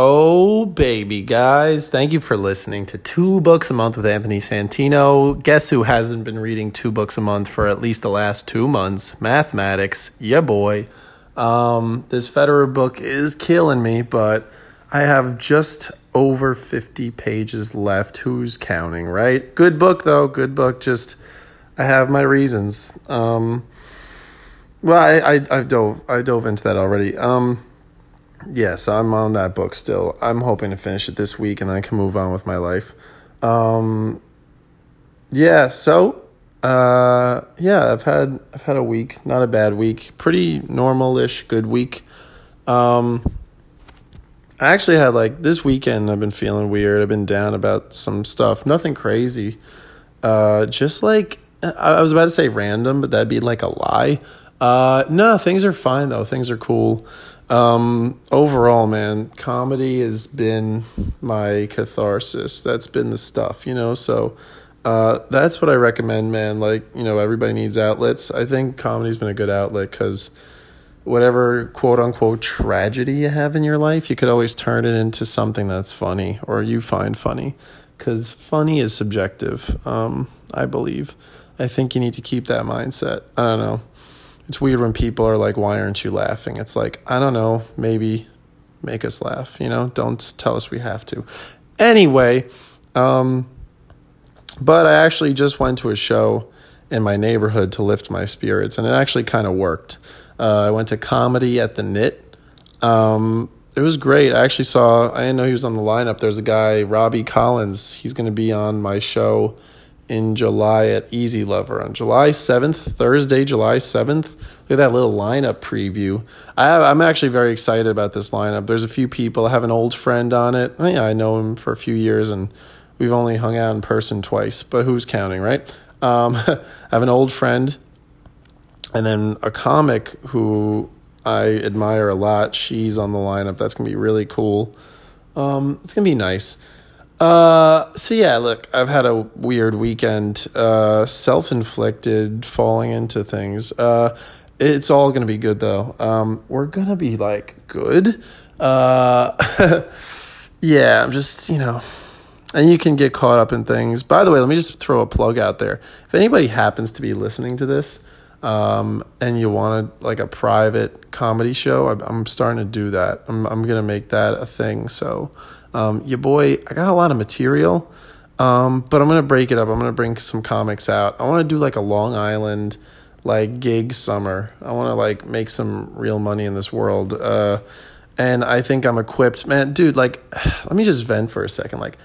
Oh, baby, guys. Thank you for listening to Two Books a Month with Anthony Santino. Guess who hasn't been reading two books a month for at least the last two months? Mathematics. Yeah, boy. Um, this Federer book is killing me, but I have just over 50 pages left. Who's counting, right? Good book, though. Good book. Just, I have my reasons. Um, well, I, I, I dove I dove into that already. Um, yes, I'm on that book still. I'm hoping to finish it this week and then I can move on with my life. Um, yeah, so uh, yeah, I've had I've had a week, not a bad week, pretty normal-ish, good week. Um, I actually had like this weekend. I've been feeling weird. I've been down about some stuff. Nothing crazy. Uh, just like I was about to say random, but that'd be like a lie. Uh, no, things are fine though. Things are cool. Um, overall, man, comedy has been my catharsis. That's been the stuff, you know. So, uh, that's what I recommend, man. Like, you know, everybody needs outlets. I think comedy's been a good outlet because whatever quote unquote tragedy you have in your life, you could always turn it into something that's funny or you find funny. Because funny is subjective, um, I believe. I think you need to keep that mindset. I don't know it's weird when people are like, why aren't you laughing? It's like, I don't know, maybe make us laugh, you know? Don't tell us we have to. Anyway, um, but I actually just went to a show in my neighborhood to lift my spirits, and it actually kind of worked. Uh, I went to comedy at the Knit. Um, it was great. I actually saw, I didn't know he was on the lineup. There's a guy, Robbie Collins. He's going to be on my show in July at Easy Lover on July 7th, Thursday, July 7th. Look at that little lineup preview. I I'm actually very excited about this lineup. There's a few people. I have an old friend on it. I, yeah, I know him for a few years and we've only hung out in person twice, but who's counting, right? Um, I have an old friend and then a comic who I admire a lot. She's on the lineup. That's going to be really cool. Um, it's going to be nice. Uh, so yeah, look, I've had a weird weekend, uh, self-inflicted, falling into things. Uh, it's all gonna be good though. Um, we're gonna be like good. Uh, yeah, I'm just you know, and you can get caught up in things. By the way, let me just throw a plug out there. If anybody happens to be listening to this, um, and you wanted like a private comedy show, I'm, I'm starting to do that. I'm I'm gonna make that a thing. So. Um, your boy, I got a lot of material, um, but I'm gonna break it up. I'm gonna bring some comics out. I want to do like a Long Island like gig summer. I want to like make some real money in this world. Uh, and I think I'm equipped, man. Dude, like, let me just vent for a second. Like,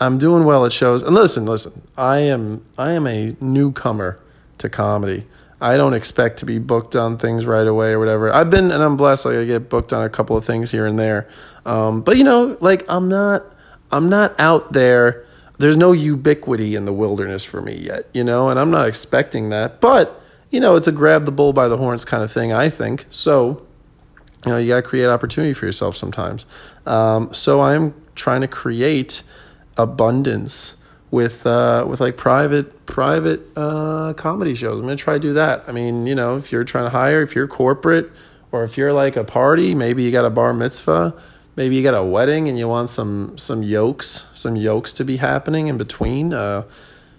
I'm doing well at shows. And listen, listen, I am I am a newcomer to comedy. I don't expect to be booked on things right away or whatever. I've been and I'm blessed. Like I get booked on a couple of things here and there. Um, but you know, like I'm not, I'm not out there. There's no ubiquity in the wilderness for me yet, you know, and I'm not expecting that. But you know, it's a grab the bull by the horns kind of thing. I think so. You know, you got to create opportunity for yourself sometimes. Um, so I'm trying to create abundance with uh, with like private private uh, comedy shows. I'm gonna try to do that. I mean, you know, if you're trying to hire, if you're corporate, or if you're like a party, maybe you got a bar mitzvah maybe you got a wedding and you want some some yokes, some yokes to be happening in between, uh,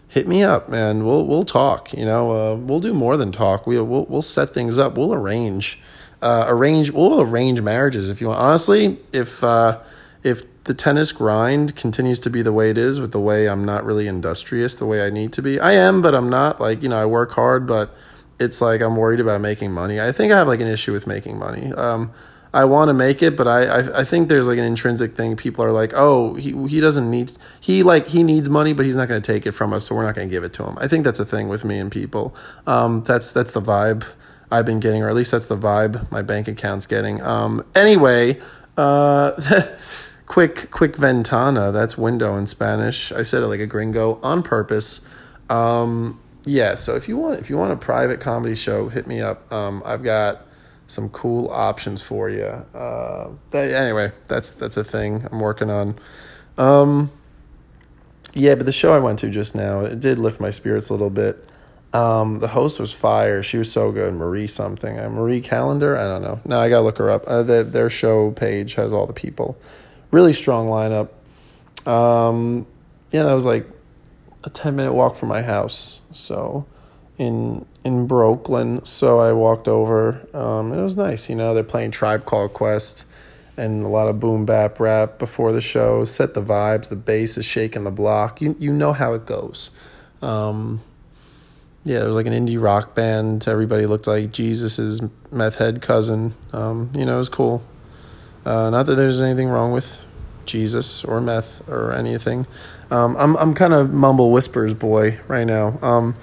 hit me up, man. We'll we'll talk. You know, uh, we'll do more than talk. We'll we'll we'll set things up. We'll arrange, uh, arrange. We'll arrange marriages if you want. Honestly, if uh, if the tennis grind continues to be the way it is, with the way I'm not really industrious, the way I need to be. I am, but I'm not. Like you know, I work hard, but it's like I'm worried about making money. I think I have like an issue with making money. Um, I want to make it, but I, I I think there's like an intrinsic thing. People are like, oh, he he doesn't need he like he needs money, but he's not going to take it from us, so we're not going to give it to him. I think that's a thing with me and people. Um, that's that's the vibe I've been getting, or at least that's the vibe my bank account's getting. Um, anyway, uh, quick quick ventana. That's window in Spanish. I said it like a gringo on purpose. Um, yeah. So if you want if you want a private comedy show, hit me up. Um, I've got some cool options for you. Uh, that, anyway, that's that's a thing I'm working on. Um, yeah, but the show I went to just now it did lift my spirits a little bit. Um, the host was fire. She was so good, Marie something. Uh, Marie Callender I don't know. No, I gotta look her up. Uh, the, their show page has all the people. Really strong lineup. Um, yeah, that was like a ten minute walk from my house. So in in Brooklyn, so I walked over. Um, it was nice, you know. They're playing Tribe Called Quest and a lot of boom bap rap before the show. Set the vibes. The bass is shaking the block. You you know how it goes. Um, yeah, there was like an indie rock band. Everybody looked like Jesus's meth head cousin. Um, you know, it was cool. Uh, not that there's anything wrong with Jesus or meth or anything. Um, I'm I'm kind of mumble whispers boy right now. Um,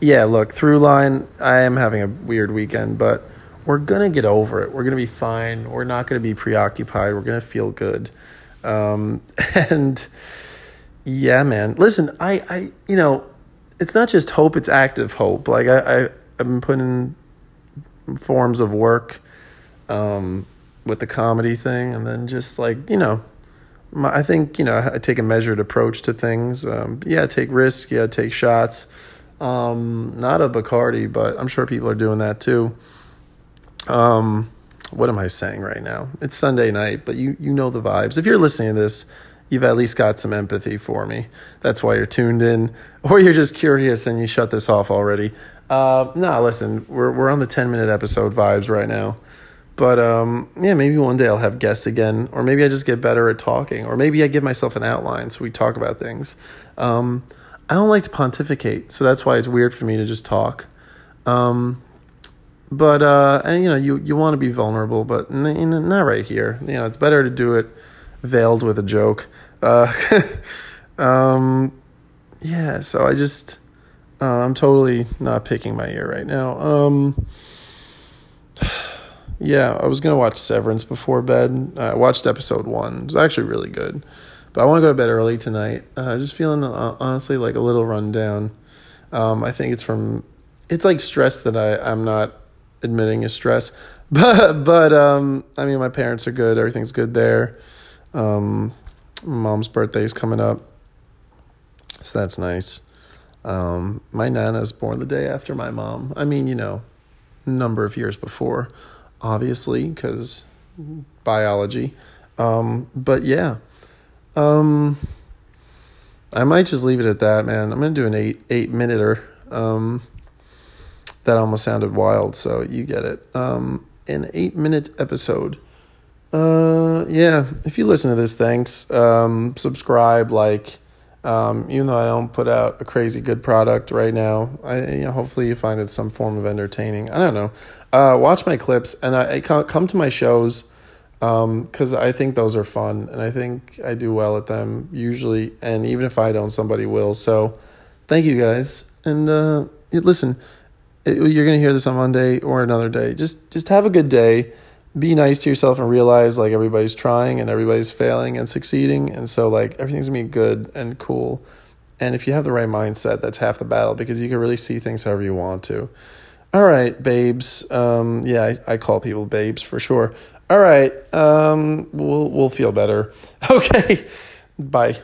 yeah, look, through line. I am having a weird weekend, but we're gonna get over it. We're gonna be fine. We're not gonna be preoccupied. We're gonna feel good. Um, and yeah, man. Listen, I, I, you know, it's not just hope; it's active hope. Like I, I I've been putting forms of work um, with the comedy thing, and then just like you know, my, I think you know I take a measured approach to things. Um, yeah, take risks. Yeah, take shots. Um, not a Bacardi, but I'm sure people are doing that too. Um, what am I saying right now? It's Sunday night, but you you know the vibes. If you're listening to this, you've at least got some empathy for me. That's why you're tuned in, or you're just curious and you shut this off already. Uh, no, listen, we're we're on the 10 minute episode vibes right now. But um, yeah, maybe one day I'll have guests again, or maybe I just get better at talking, or maybe I give myself an outline so we talk about things. Um, I don't like to pontificate, so that's why it's weird for me to just talk. Um, but uh, and you know, you you want to be vulnerable, but n- not right here. You know, it's better to do it veiled with a joke. Uh, um, yeah, so I just uh, I'm totally not picking my ear right now. Yeah, I was gonna watch Severance before bed. I watched episode one. It was actually really good. But I want to go to bed early tonight. Uh, just feeling uh, honestly like a little run down. Um, I think it's from it's like stress that I I'm not admitting is stress. But but um, I mean my parents are good. Everything's good there. Um, mom's birthday is coming up, so that's nice. Um, my nana's born the day after my mom. I mean, you know, number of years before, obviously, because biology. Um, but yeah, um, I might just leave it at that, man. I'm gonna do an eight eight minuter. Um, that almost sounded wild, so you get it. Um, an eight minute episode. Uh, yeah. If you listen to this, thanks. Um, subscribe, like. Um, even though I don't put out a crazy good product right now, I you know, hopefully you find it some form of entertaining. I don't know. Uh, watch my clips and I, I come to my shows because um, I think those are fun and I think I do well at them usually. And even if I don't, somebody will. So thank you guys. And uh, listen, you're going to hear this on Monday or another day. Just just have a good day. Be nice to yourself and realize like everybody's trying and everybody's failing and succeeding. And so like everything's to be good and cool. And if you have the right mindset, that's half the battle because you can really see things however you want to. All right, babes. Um, yeah, I, I call people babes for sure. All right. Um, we'll we'll feel better. Okay. Bye.